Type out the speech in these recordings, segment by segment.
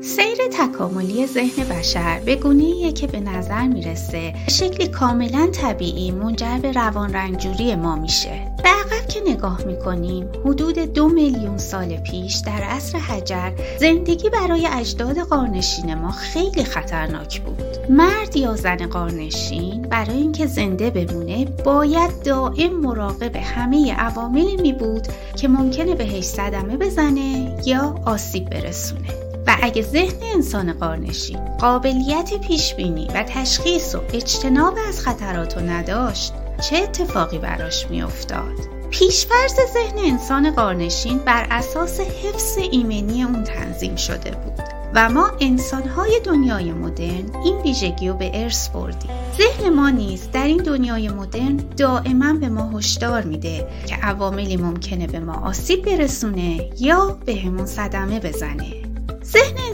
سیر تکاملی ذهن بشر به گونه که به نظر می‌رسه شکلی کاملا طبیعی منجر به روان رنجوری ما میشه. به عقب که نگاه می‌کنیم حدود دو میلیون سال پیش در عصر حجر زندگی برای اجداد قارنشین ما خیلی خطرناک بود. مرد یا زن قارنشین برای اینکه زنده بمونه باید دائم مراقب همه عواملی می بود که ممکنه بهش صدمه بزنه یا آسیب برسونه. و اگه ذهن انسان قارنشین قابلیت پیشبینی و تشخیص و اجتناب از خطرات رو نداشت چه اتفاقی براش میافتاد؟ پیشفرز ذهن انسان قارنشین بر اساس حفظ ایمنی اون تنظیم شده بود و ما انسانهای دنیای مدرن این ویژگی رو به ارث بردیم. ذهن ما نیز در این دنیای مدرن دائما به ما هشدار میده که عواملی ممکنه به ما آسیب برسونه یا بهمون صدمه بزنه.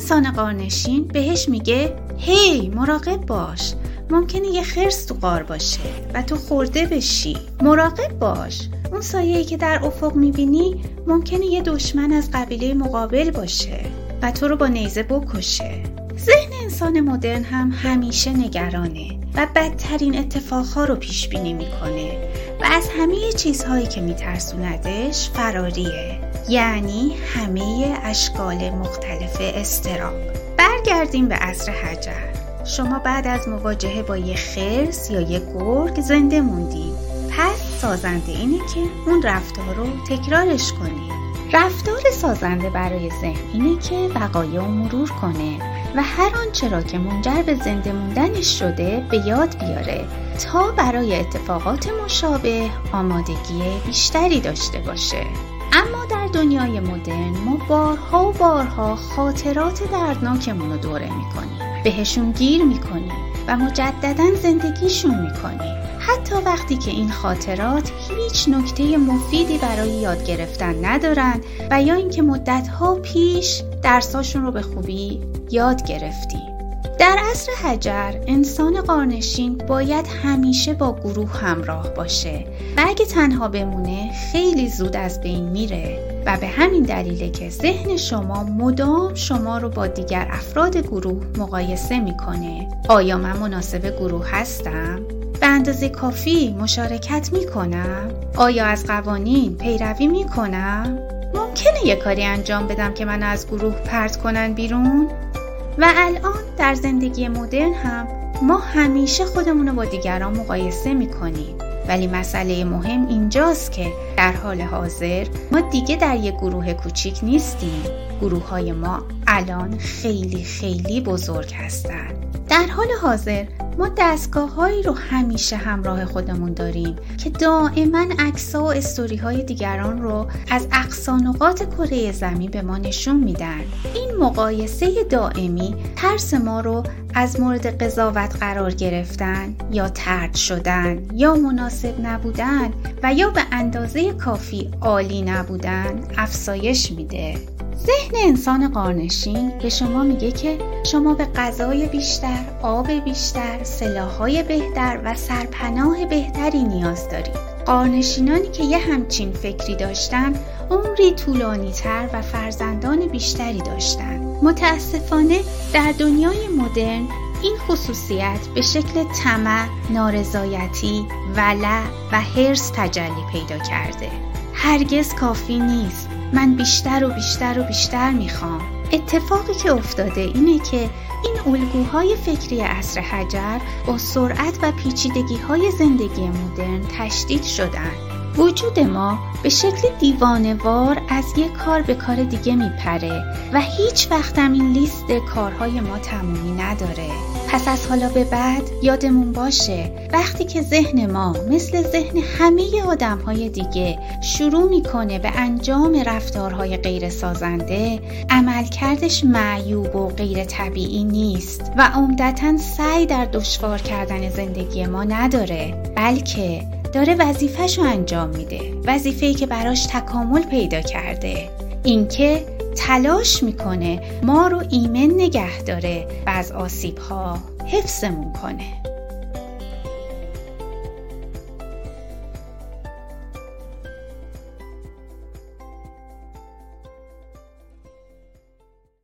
انسان قارنشین بهش میگه هی مراقب باش ممکنه یه خرس تو قار باشه و تو خورده بشی. مراقب باش اون سایه‌ای که در افق می‌بینی ممکنه یه دشمن از قبیله مقابل باشه و تو رو با نیزه بکشه. ذهن انسان مدرن هم همیشه نگرانه و بدترین اتفاقها رو پیش بینی می‌کنه و از همه چیزهایی که میترسوندش فراریه یعنی همه اشکال مختلف استراب برگردیم به عصر حجر. شما بعد از مواجهه با یه خرس یا یه گرگ زنده موندیم پس سازنده اینه که اون رفتار رو تکرارش کنید رفتار سازنده برای ذهن اینه که بقایه و مرور کنه و هر آنچه را که منجر به زنده موندنش شده به یاد بیاره تا برای اتفاقات مشابه آمادگی بیشتری داشته باشه. اما در دنیای مدرن ما بارها و بارها خاطرات دردناکمون رو دوره می‌کنیم. بهشون گیر می‌کنیم و مجددا زندگیشون می‌کنیم. حتی وقتی که این خاطرات هیچ نکته مفیدی برای یاد گرفتن ندارن و یا اینکه مدتها پیش درساشون رو به خوبی یاد گرفتیم در عصر حجر انسان قارنشین باید همیشه با گروه همراه باشه و اگه تنها بمونه خیلی زود از بین میره و به همین دلیله که ذهن شما مدام شما رو با دیگر افراد گروه مقایسه می‌کنه آیا من مناسب گروه هستم؟ به اندازه کافی مشارکت می‌کنم؟ آیا از قوانین پیروی می‌کنم؟ ممکنه یه کاری انجام بدم که من از گروه پرت کنن بیرون؟ و الان در زندگی مدرن هم ما همیشه خودمون رو با دیگران مقایسه می‌کنیم. ولی مسئله مهم اینجاست که در حال حاضر ما دیگه در یک گروه کوچیک نیستیم. گروه های ما الان خیلی خیلی بزرگ هستند در حال حاضر ما دستگاه هایی رو همیشه همراه خودمون داریم که دائما عکس و استوری های دیگران رو از اقصانقات کره زمین به ما نشون میدن. این مقایسه دائمی ترس ما رو از مورد قضاوت قرار گرفتن یا ترد شدن یا مناسب نبودن و یا به اندازه کافی عالی نبودن افزایش میده. ذهن انسان قارنشین به شما میگه که شما به غذای بیشتر، آب بیشتر، سلاحهای بهتر و سرپناه بهتری نیاز دارید. قارنشینانی که یه همچین فکری داشتن عمری طولانی تر و فرزندان بیشتری داشتن. متاسفانه در دنیای مدرن این خصوصیت به شکل طمع، نارضایتی، ولع و حرس تجلی پیدا کرده. هرگز کافی نیست. من بیشتر و بیشتر و بیشتر می‌خوام. اتفاقی که افتاده اینه که این الگوهای فکری عصر حجر با سرعت و پیچیدگی های زندگی مدرن تشدید شدن. وجود ما به شکل دیوانوار از یک کار به کار دیگه میپره و هیچ وقتم این لیست کارهای ما تمومی نداره. پس از حالا به بعد یادمون باشه وقتی که ذهن ما مثل ذهن همه آدم های دیگه شروع می‌کنه به انجام رفتارهای غیر سازنده عملکردش معیوب و غیر طبیعی نیست و عمدتا سعی در دشوار کردن زندگی ما نداره بلکه داره وظیفهش رو انجام میده وظیفه‌ای که براش تکامل پیدا کرده. اینکه تلاش می‌کنه ما رو ایمن نگه داره و از آسیب ها حفظمون کنه.